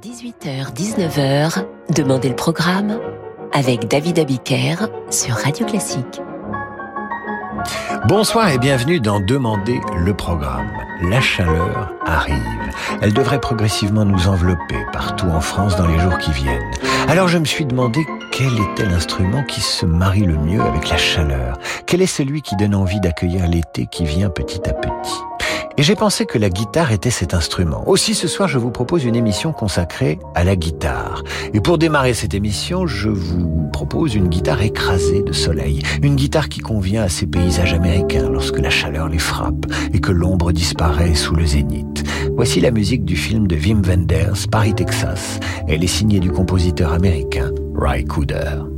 18h-19h, Demandez le programme avec David Abiker sur Radio Classique. Bonsoir et bienvenue dans Demander le programme. La chaleur arrive. Elle devrait progressivement nous envelopper partout en France dans les jours qui viennent. Alors je me suis demandé quel était l'instrument qui se marie le mieux avec la chaleur. Quel est celui qui donne envie d'accueillir l'été qui vient petit à petit? Et j'ai pensé que la guitare était cet instrument. Aussi ce soir, je vous propose une émission consacrée à la guitare. Et pour démarrer cette émission, je vous propose une guitare écrasée de soleil. Une guitare qui convient à ces paysages américains lorsque la chaleur les frappe et que l'ombre disparaît sous le zénith. Voici la musique du film de Wim Wenders, Paris, Texas. Elle est signée du compositeur américain Ry Cooder.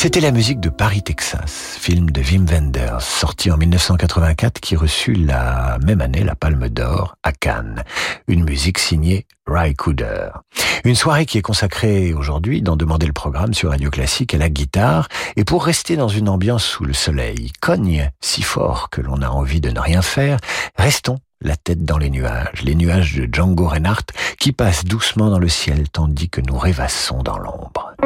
C'était la musique de Paris, Texas, film de Wim Wenders, sorti en 1984 qui reçut la même année la Palme d'Or à Cannes. Une musique signée Ry Cooder. Une soirée qui est consacrée aujourd'hui dans Demander le programme sur Radio Classique à la guitare et pour rester dans une ambiance sous le soleil cogne si fort que l'on a envie de ne rien faire, restons la tête dans les nuages, les nuages de Django Reinhardt qui passent doucement dans le ciel tandis que nous rêvassons dans l'ombre.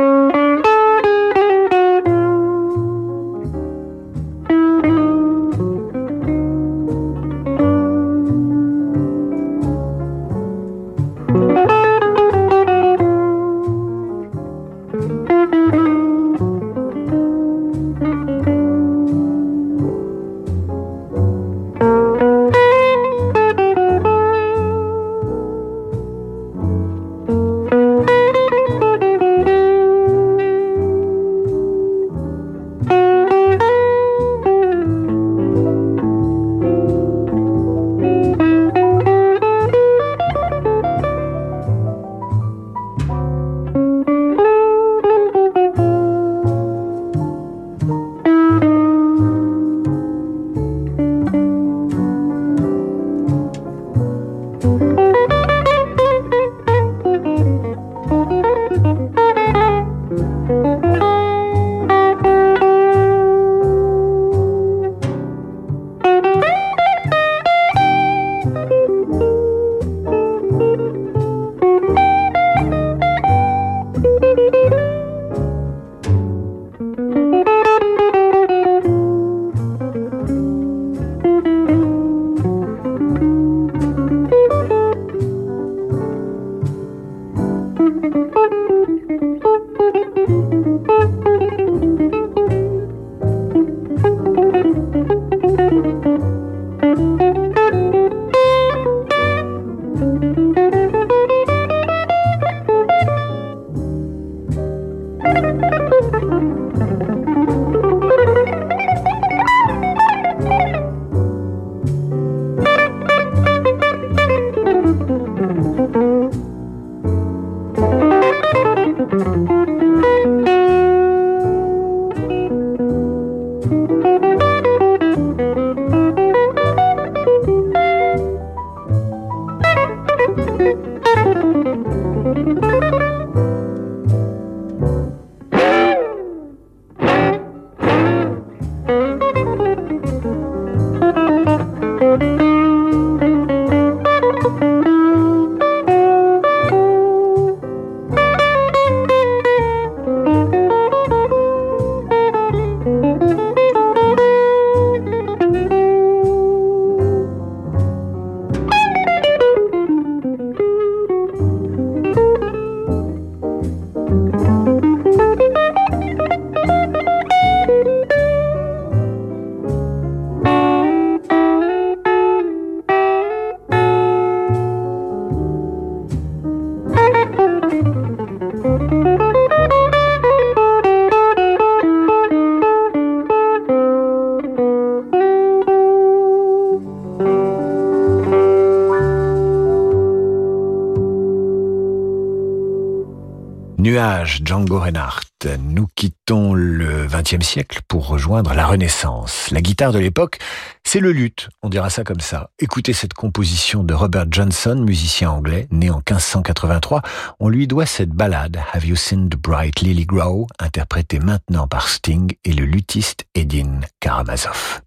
Hommage, Django Reinhardt. Nous quittons le XXe siècle pour rejoindre la Renaissance. La guitare de l'époque, c'est le luth, on dira ça comme ça. Écoutez cette composition de Robert Johnson, musicien anglais, né en 1583. On lui doit cette ballade, Have You Seen the Bright Lily Grow, interprétée maintenant par Sting et le luthiste Edin Karamazov.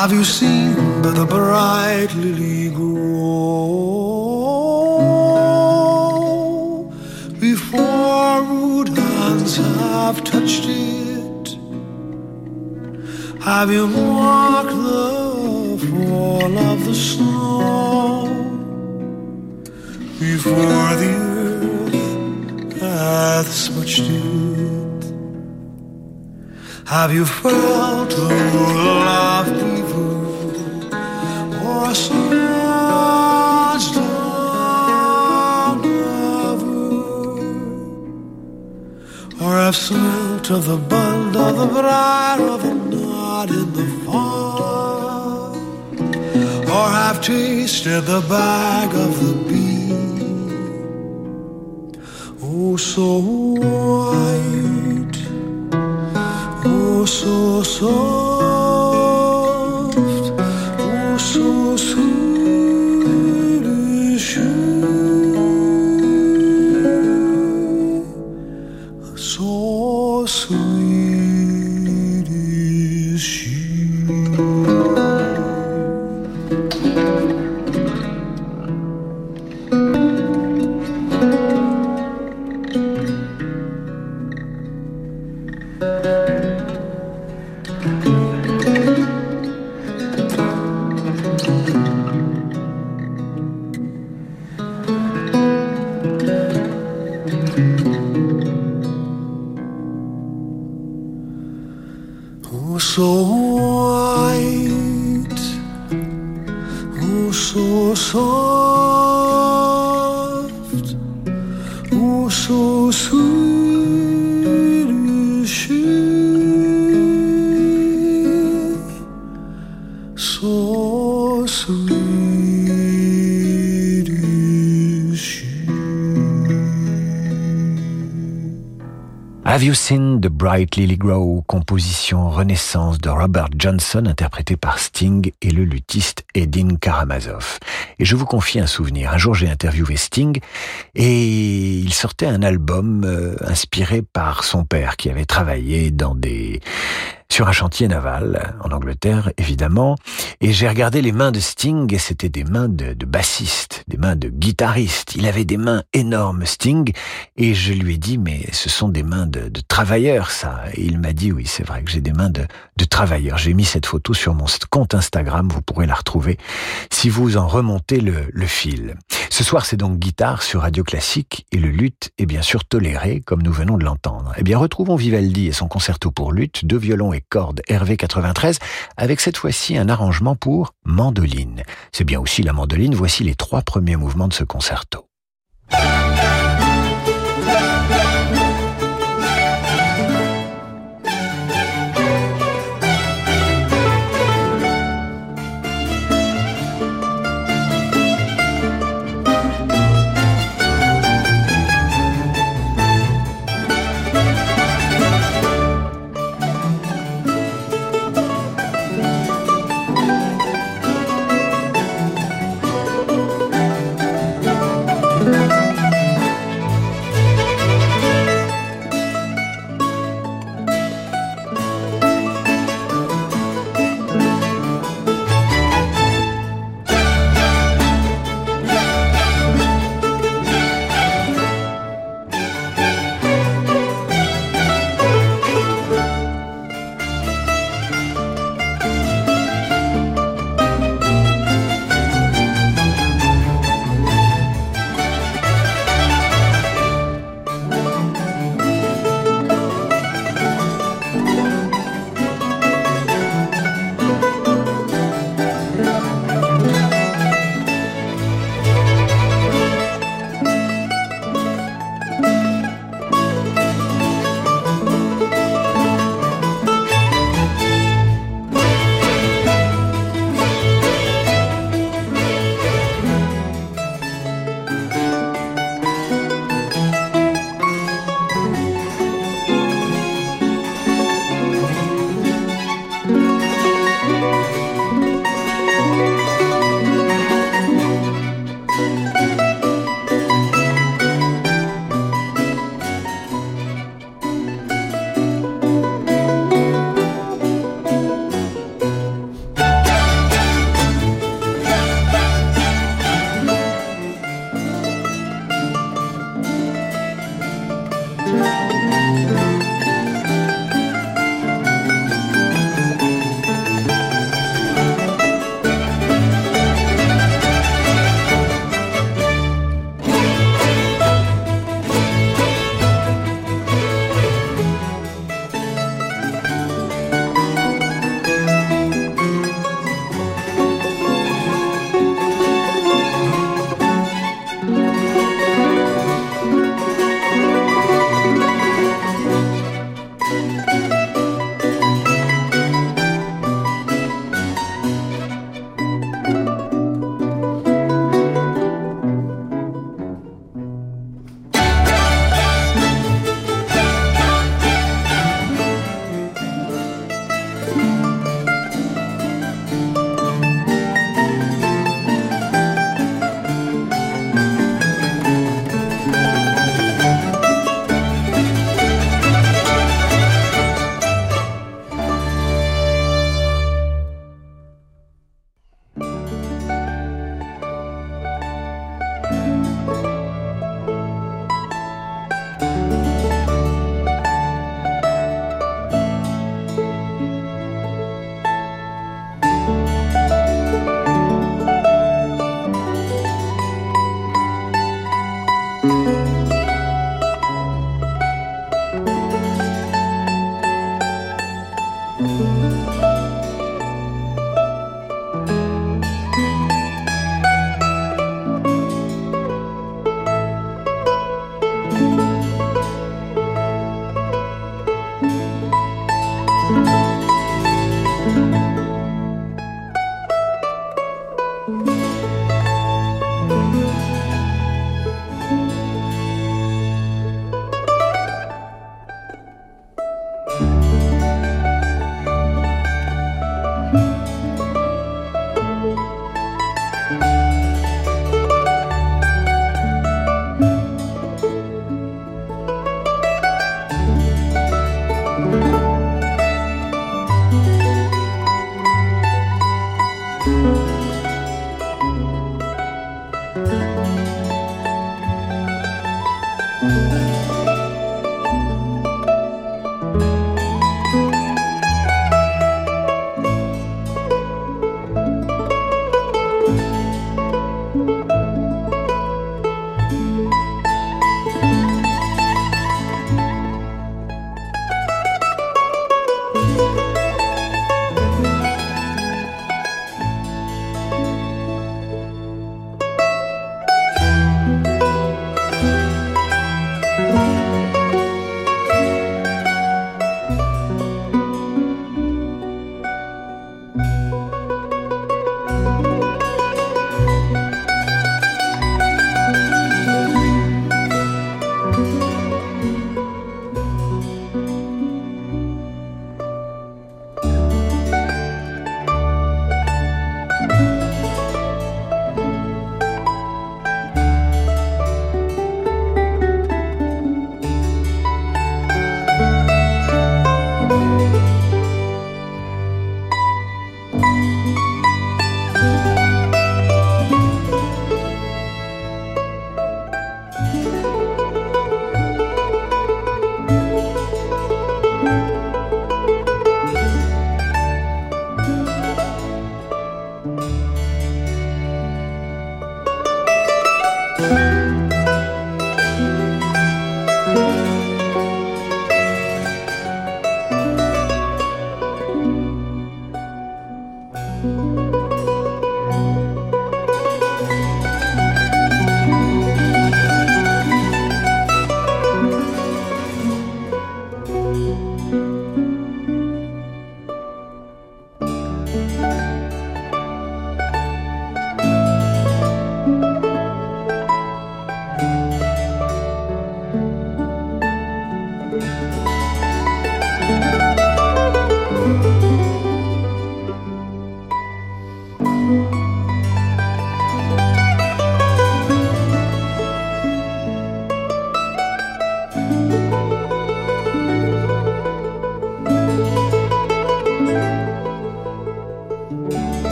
Have you seen the bright lily grow before rude hands have touched it? Have you marked the fall of the snow before the earth hath smudged it? Have you felt the love? Or have smelt of the bud of the briar in the or have tasted the bag of the bee. Oh, so white, oh, so oh, so sweet Have You Seen the Bright Lily Grow, composition Renaissance de Robert Johnson, interprété par Sting et le luthiste Edin Karamazov? Et je vous confie un souvenir. Un jour, j'ai interviewé Sting et il sortait un album euh, inspiré par son père qui avait travaillé dans des sur un chantier naval en Angleterre, évidemment. Et j'ai regardé les mains de Sting et c'était des mains de, bassiste, des mains de guitariste. Il avait des mains énormes, Sting. Et je lui ai dit, mais ce sont des mains de, travailleurs, ça. Et il m'a dit, oui, c'est vrai que j'ai des mains de, de travailleurs. J'ai mis cette photo sur mon compte Instagram. Vous pourrez la retrouver si vous en remontez le, le fil. Ce soir, c'est donc guitare sur Radio Classique et le luth est bien sûr toléré, comme nous venons de l'entendre. Eh bien, retrouvons Vivaldi et son concerto pour luth, deux violons et cordes Hervé 93, avec cette fois-ci un arrangement pour mandoline. C'est bien aussi la mandoline, voici les trois premiers mouvements de ce concerto.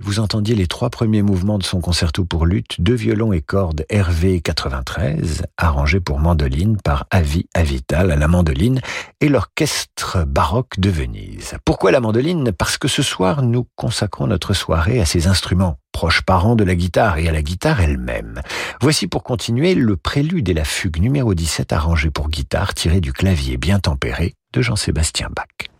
Vous entendiez les trois premiers mouvements de son concerto pour lutte, deux violons et cordes RV 93, arrangés pour mandoline par Avi Avital à la mandoline et l'orchestre baroque de Venise. Pourquoi la mandoline? Parce que ce soir, nous consacrons notre soirée à ces instruments proches parents de la guitare et à la guitare elle-même. Voici pour continuer le prélude et la fugue numéro 17 arrangée pour guitare tirée du clavier bien tempéré de Jean-Sébastien Bach.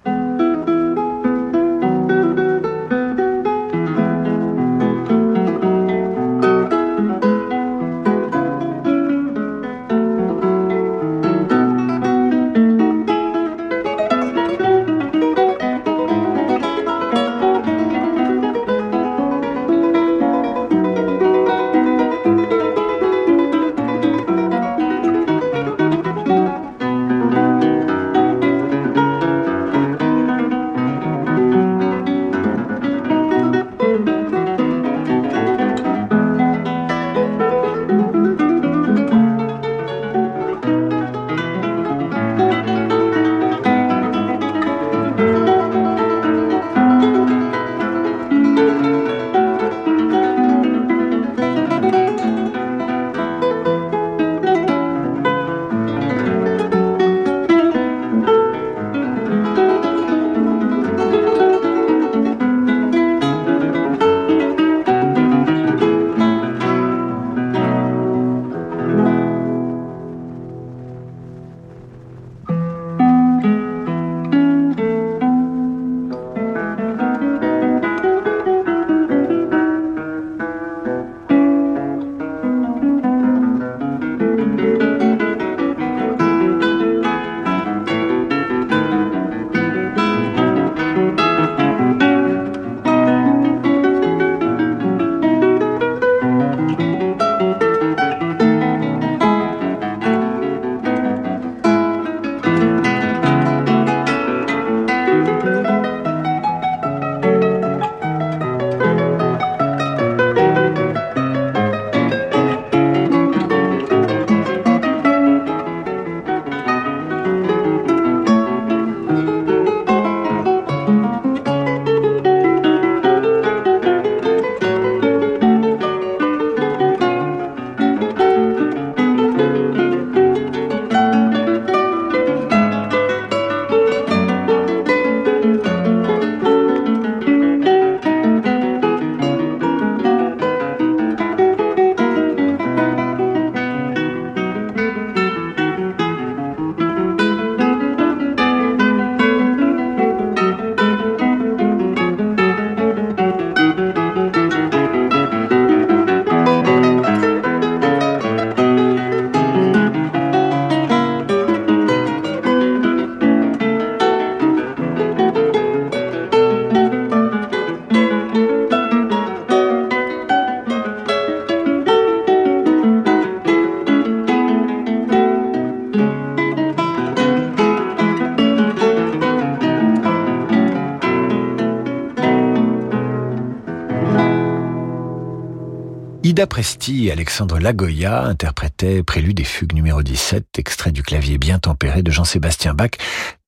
Presti Alexandre Lagoya interprétaient Prélude et Fugue numéro 17, extrait du clavier bien tempéré de Jean-Sébastien Bach,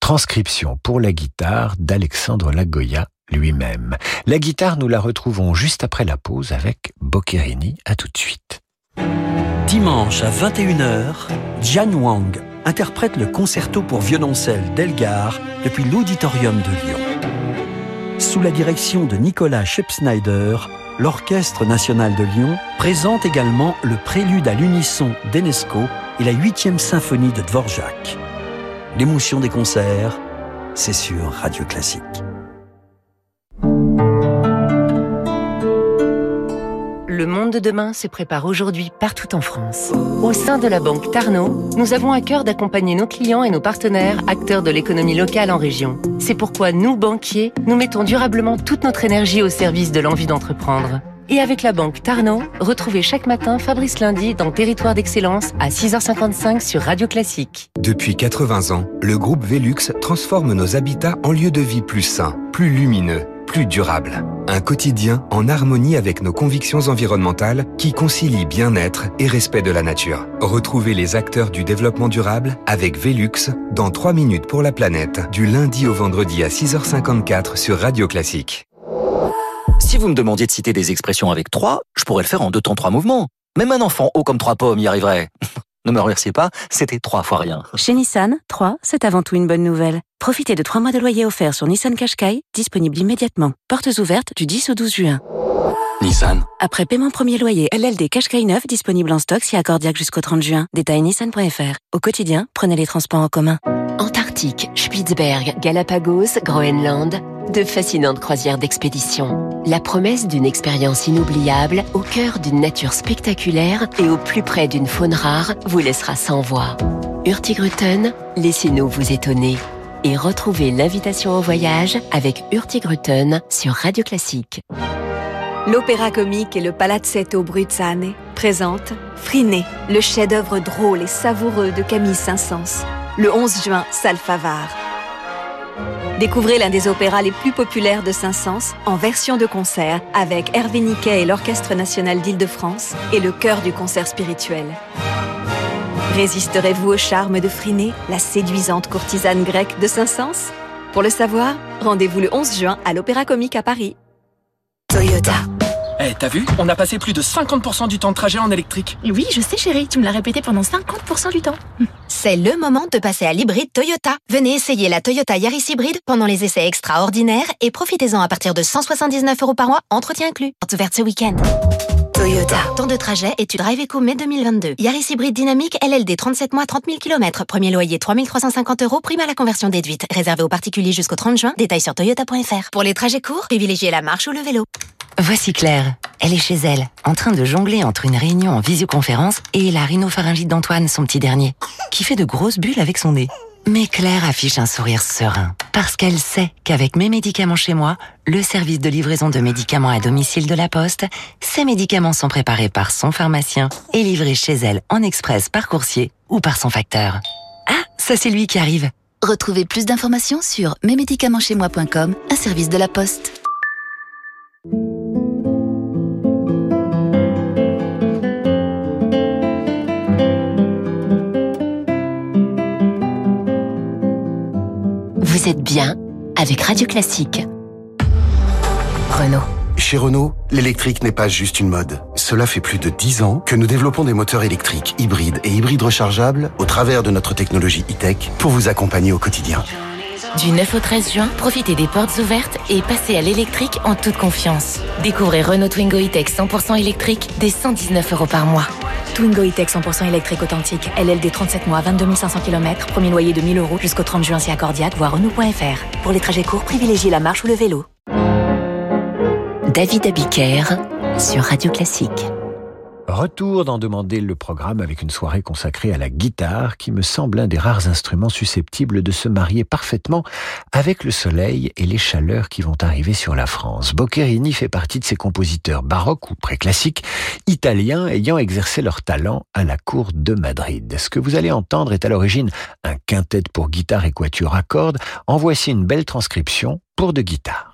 transcription pour la guitare d'Alexandre Lagoya lui-même. La guitare, nous la retrouvons juste après la pause avec Boccherini. À tout de suite. Dimanche à 21h, Jian Wang interprète le concerto pour violoncelle d'Elgar depuis l'Auditorium de Lyon. Sous la direction de Nicolas Schepsneider, l'Orchestre national de Lyon présente également le prélude à l'unisson d'Enesco et la huitième symphonie de Dvorak. L'émotion des concerts, c'est sur Radio Classique. Le monde de demain se prépare aujourd'hui partout en France. Au sein de la banque Tarno, nous avons à cœur d'accompagner nos clients et nos partenaires, acteurs de l'économie locale en région. C'est pourquoi nous, banquiers, nous mettons durablement toute notre énergie au service de l'envie d'entreprendre. Et avec la banque Tarno, retrouvez chaque matin Fabrice Lundi dans Territoire d'Excellence à 6h55 sur Radio Classique. Depuis 80 ans, le groupe Velux transforme nos habitats en lieux de vie plus sains, plus lumineux plus durable. Un quotidien en harmonie avec nos convictions environnementales qui concilie bien-être et respect de la nature. Retrouvez les acteurs du développement durable avec Velux dans 3 minutes pour la planète du lundi au vendredi à 6h54 sur Radio Classique. Si vous me demandiez de citer des expressions avec 3, je pourrais le faire en deux temps trois mouvements. Même un enfant haut comme trois pommes y arriverait. Ne me remerciez pas, c'était trois fois rien. Chez Nissan, 3, c'est avant tout une bonne nouvelle. Profitez de 3 mois de loyer offert sur Nissan Qashqai, disponible immédiatement. Portes ouvertes du 10 au 12 juin. Nissan. Après paiement premier loyer, LLD Qashqai 9 disponible en stock si accordiaque jusqu'au 30 juin. Détail nissan.fr. Au quotidien, prenez les transports en commun. Antarctique, Spitzberg, Galapagos, Groenland, de fascinantes croisières d'expédition. La promesse d'une expérience inoubliable au cœur d'une nature spectaculaire et au plus près d'une faune rare vous laissera sans voix. Hurtigruten, laissez-nous vous étonner. Et retrouvez l'invitation au voyage avec Hurtigruten sur Radio Classique. L'Opéra Comique et le Palazzetto Bruzzane présentent Friné, le chef-d'œuvre drôle et savoureux de Camille Saint-Saëns. Le 11 juin, salle Favard. Découvrez l'un des opéras les plus populaires de Saint-Saëns en version de concert avec Hervé Niquet et l'Orchestre national d'Île-de-France et le chœur du concert spirituel. Résisterez-vous au charme de Friné, la séduisante courtisane grecque de Saint-Saëns? Pour le savoir, rendez-vous le 11 juin à l'Opéra Comique à Paris. Toyota. Eh, t'as vu? On a passé plus de 50% du temps de trajet en électrique. Oui, je sais chérie, tu me l'as répété pendant 50% du temps. C'est le moment de passer à l'hybride Toyota. Venez essayer la Toyota Yaris hybride pendant les essais extraordinaires et profitez-en à partir de 179 euros par mois, entretien inclus. Porte ouverte ce week-end. Toyota. Temps de trajet, étude Drive Eco mai 2022. Yaris hybride dynamique, LLD 37 mois, 30 000 km. Premier loyer 3350 euros, prime à la conversion déduite. Réservé aux particuliers jusqu'au 30 juin. Détails sur toyota.fr. Pour les trajets courts, privilégiez la marche ou le vélo. Voici Claire. Elle est chez elle, en train de jongler entre une réunion en visioconférence et la rhinopharyngite d'Antoine, son petit dernier, qui fait de grosses bulles avec son nez. Mais Claire affiche un sourire serein, parce qu'elle sait qu'avec mes médicaments chez moi, le service de livraison de médicaments à domicile de la Poste, ces médicaments sont préparés par son pharmacien et livrés chez elle en express par coursier ou par son facteur. Ah, ça c'est lui qui arrive. Retrouvez plus d'informations sur mesmédicamentschezmoi.com, un service de la Poste. Vous êtes bien avec Radio Classique. Renault. Chez Renault, l'électrique n'est pas juste une mode. Cela fait plus de 10 ans que nous développons des moteurs électriques, hybrides et hybrides rechargeables au travers de notre technologie e-tech pour vous accompagner au quotidien. Du 9 au 13 juin, profitez des portes ouvertes et passez à l'électrique en toute confiance. Découvrez Renault Twingo E-Tech 100% électrique dès 119 euros par mois. Twingo E-Tech 100% électrique authentique, LLD 37 mois, 22 500 km, premier loyer de 1000 euros jusqu'au 30 juin si accordiaque, voire Renault.fr. Pour les trajets courts, privilégiez la marche ou le vélo. David Abiker sur Radio Classique. Retour d'en demander le programme avec une soirée consacrée à la guitare qui me semble un des rares instruments susceptibles de se marier parfaitement avec le soleil et les chaleurs qui vont arriver sur la France. Boccherini fait partie de ces compositeurs baroques ou préclassiques italiens ayant exercé leur talent à la cour de Madrid. Ce que vous allez entendre est à l'origine un quintet pour guitare et quatuor à cordes. En voici une belle transcription pour de guitare.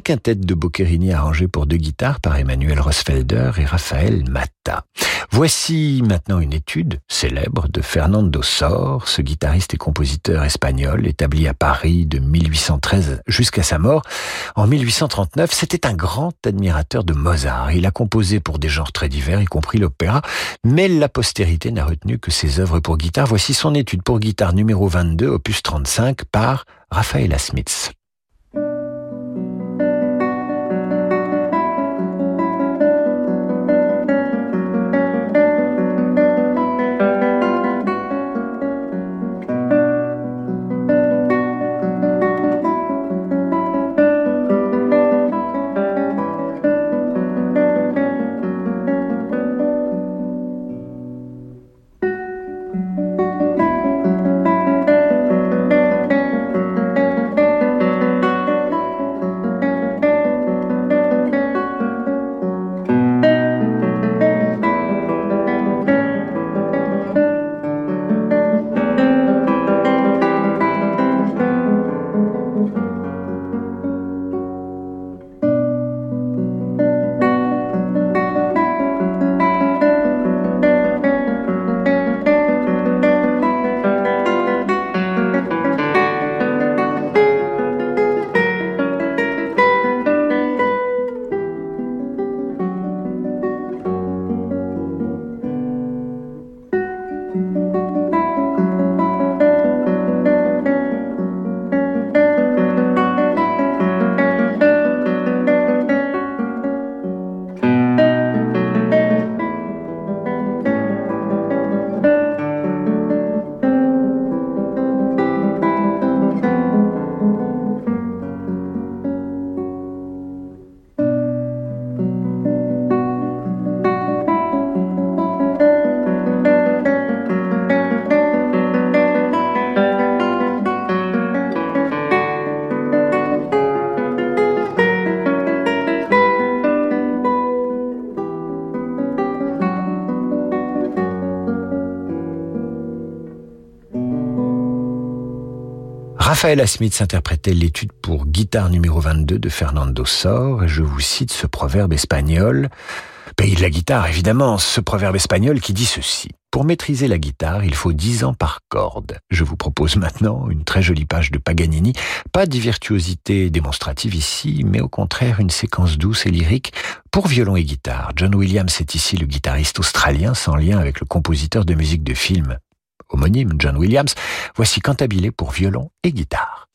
Quintet de Boccherini arrangé pour deux guitares par Emmanuel Rosfelder et Raphaël Matta. Voici maintenant une étude célèbre de Fernando Sor, ce guitariste et compositeur espagnol établi à Paris de 1813 jusqu'à sa mort en 1839. C'était un grand admirateur de Mozart. Il a composé pour des genres très divers, y compris l'opéra, mais la postérité n'a retenu que ses œuvres pour guitare. Voici son étude pour guitare numéro 22, opus 35, par Raphaël Smith. Raphaël Smith interprétait l'étude pour guitare numéro 22 de Fernando Sor, et je vous cite ce proverbe espagnol, pays de la guitare évidemment, ce proverbe espagnol qui dit ceci. Pour maîtriser la guitare, il faut dix ans par corde. Je vous propose maintenant une très jolie page de Paganini. Pas de virtuosité démonstrative ici, mais au contraire une séquence douce et lyrique pour violon et guitare. John Williams est ici le guitariste australien sans lien avec le compositeur de musique de film homonyme John Williams, voici Cantabile pour violon et guitare.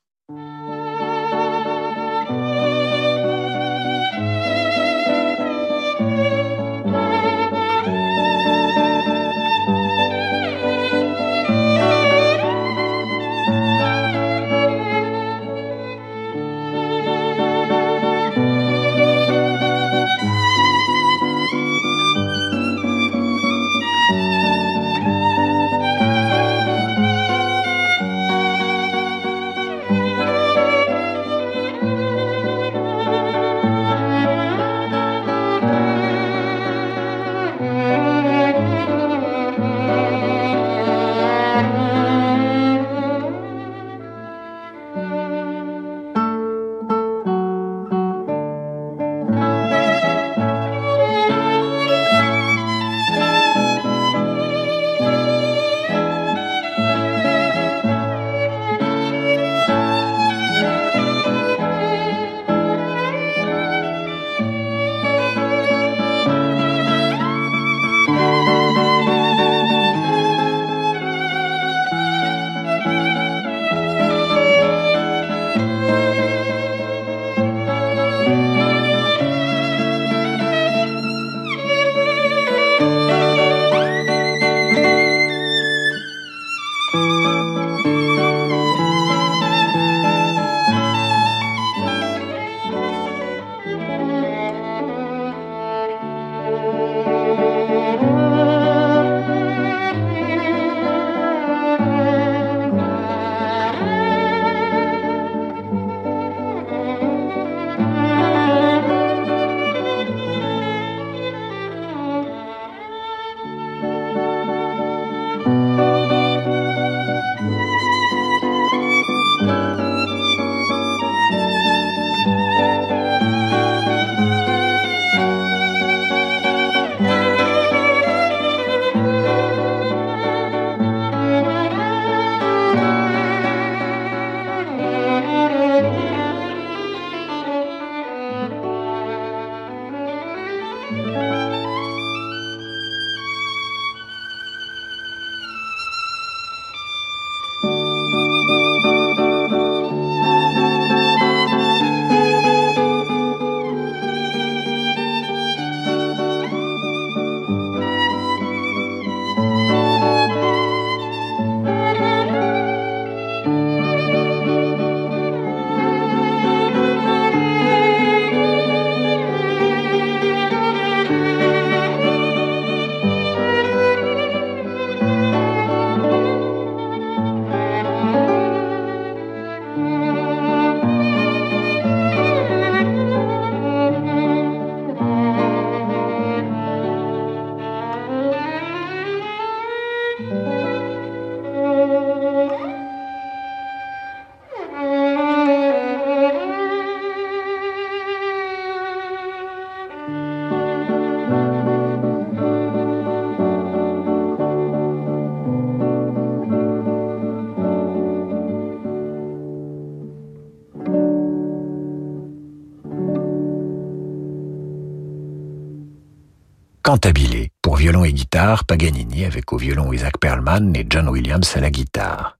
Pour violon et guitare, Paganini avec au violon Isaac Perlman et John Williams à la guitare.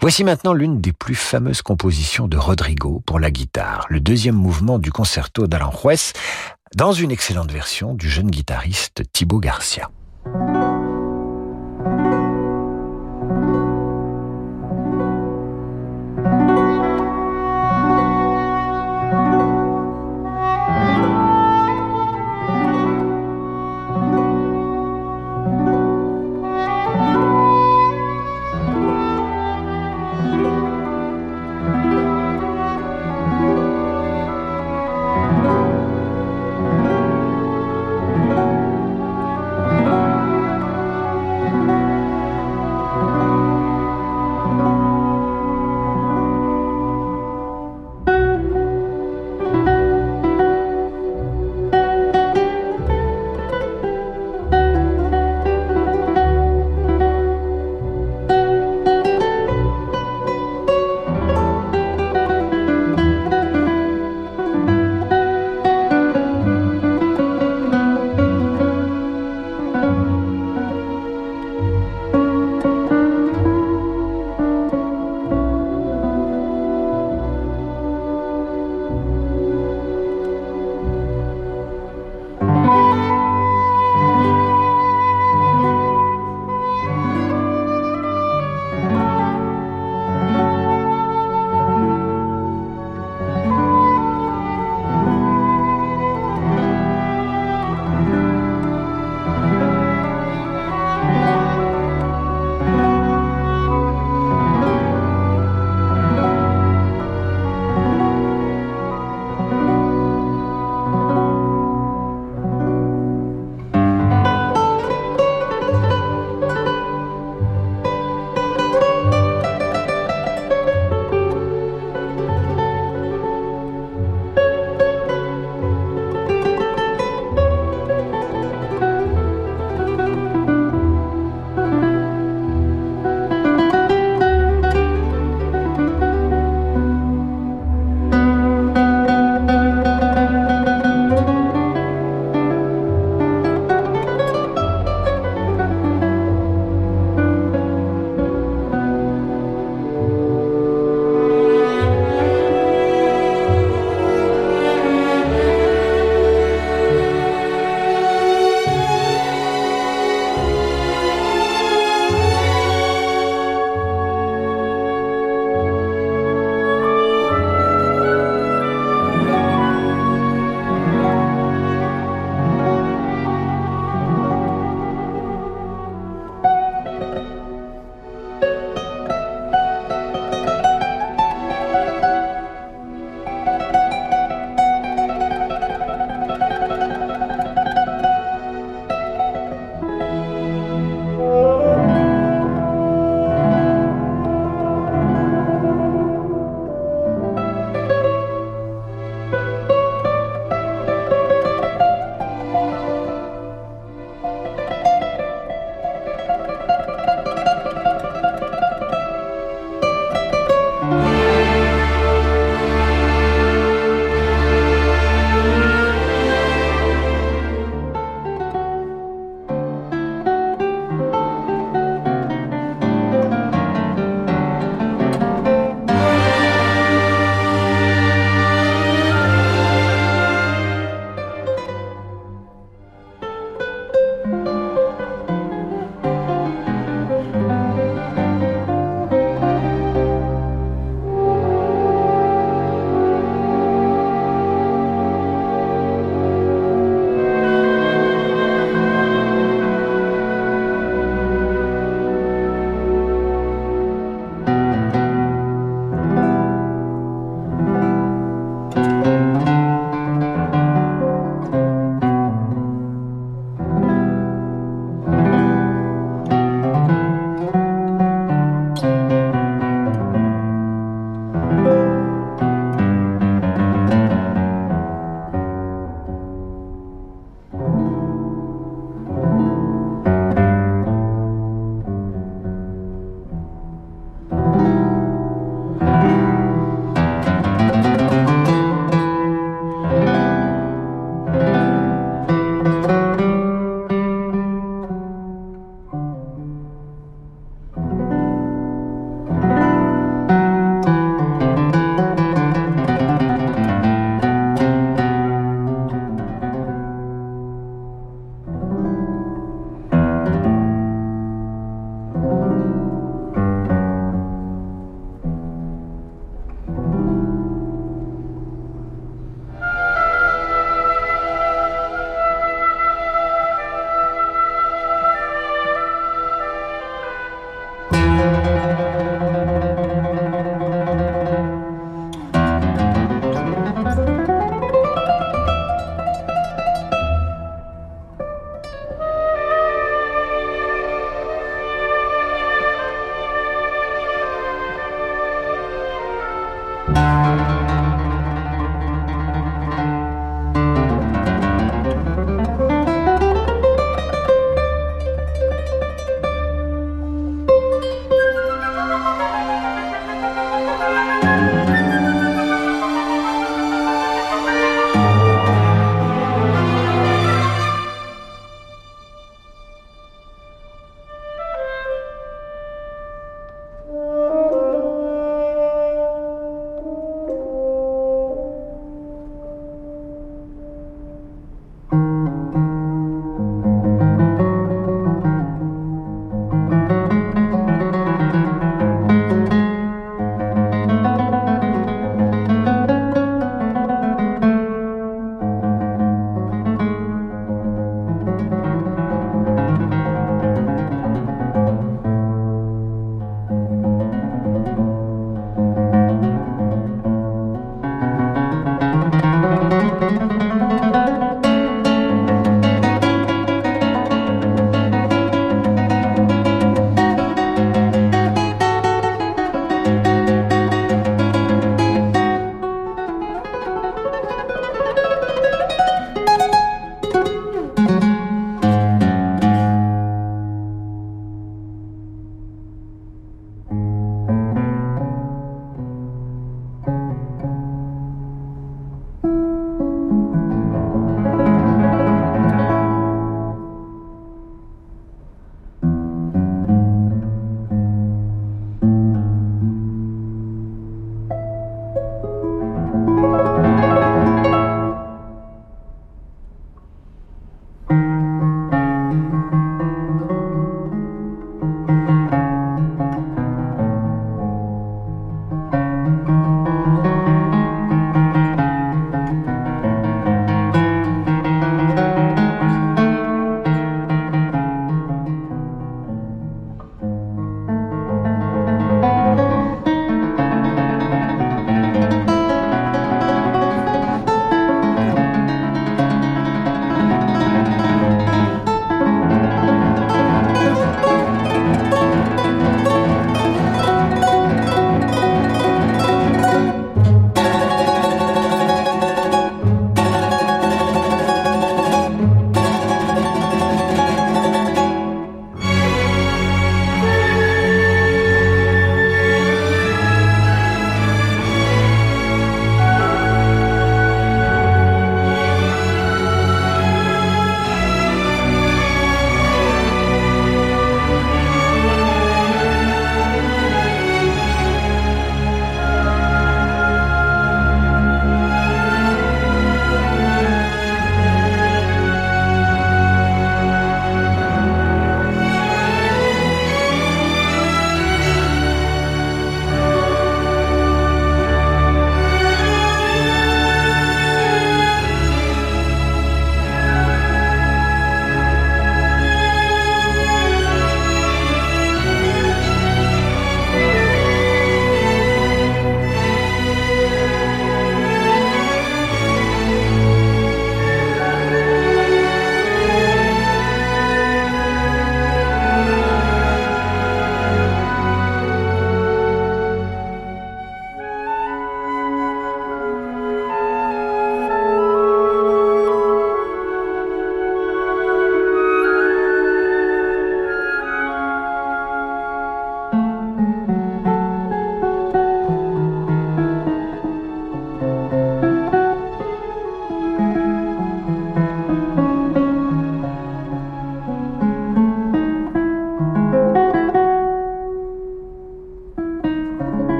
Voici maintenant l'une des plus fameuses compositions de Rodrigo pour la guitare, le deuxième mouvement du concerto d'Aranjuez, dans une excellente version du jeune guitariste Thibaut Garcia.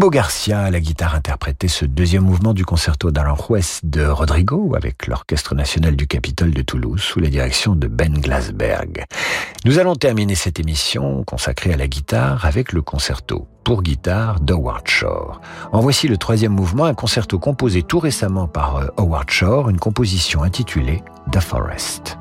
Thibaut Garcia à la guitare interprétait ce deuxième mouvement du concerto d'Aranjuez de Rodrigo avec l'Orchestre national du Capitole de Toulouse sous la direction de Ben Glasberg. Nous allons terminer cette émission consacrée à la guitare avec le concerto pour guitare d'Howard Shore. En voici le troisième mouvement, un concerto composé tout récemment par euh, Howard Shore, une composition intitulée The Forest.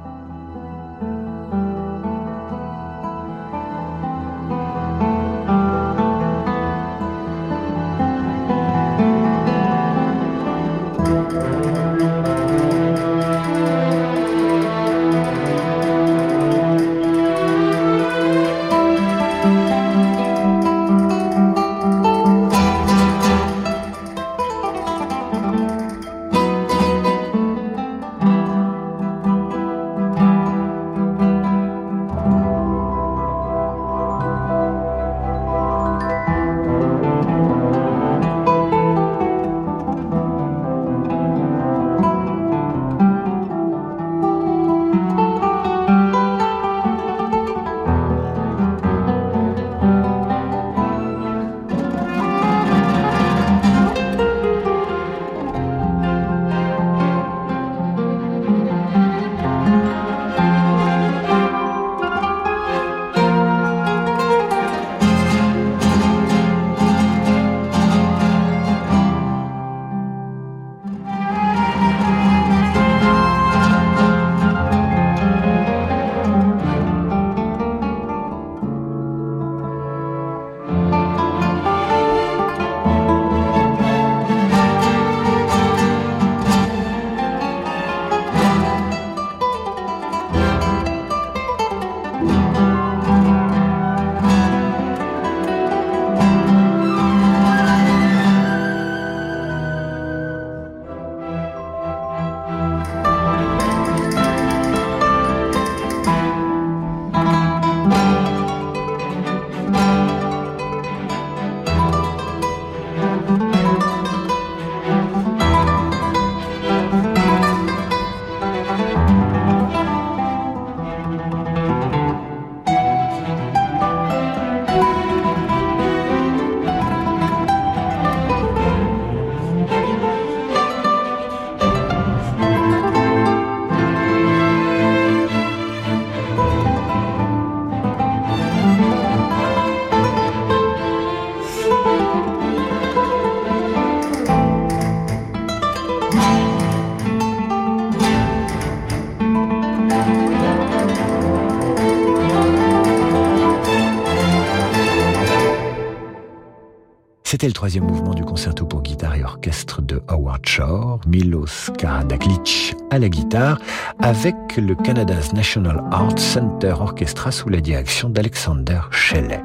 C'était le troisième mouvement du concerto pour guitare et orchestre de Howard Shore, Milos Karadaglic à la guitare, avec le Canada's National Arts Center Orchestra sous la direction d'Alexander Shelley.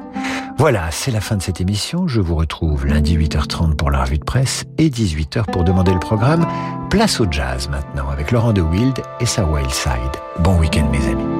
Voilà, c'est la fin de cette émission. Je vous retrouve lundi 8h30 pour la revue de presse et 18h pour demander le programme. Place au jazz maintenant avec Laurent de Wild et sa Wild Side. Bon week-end mes amis.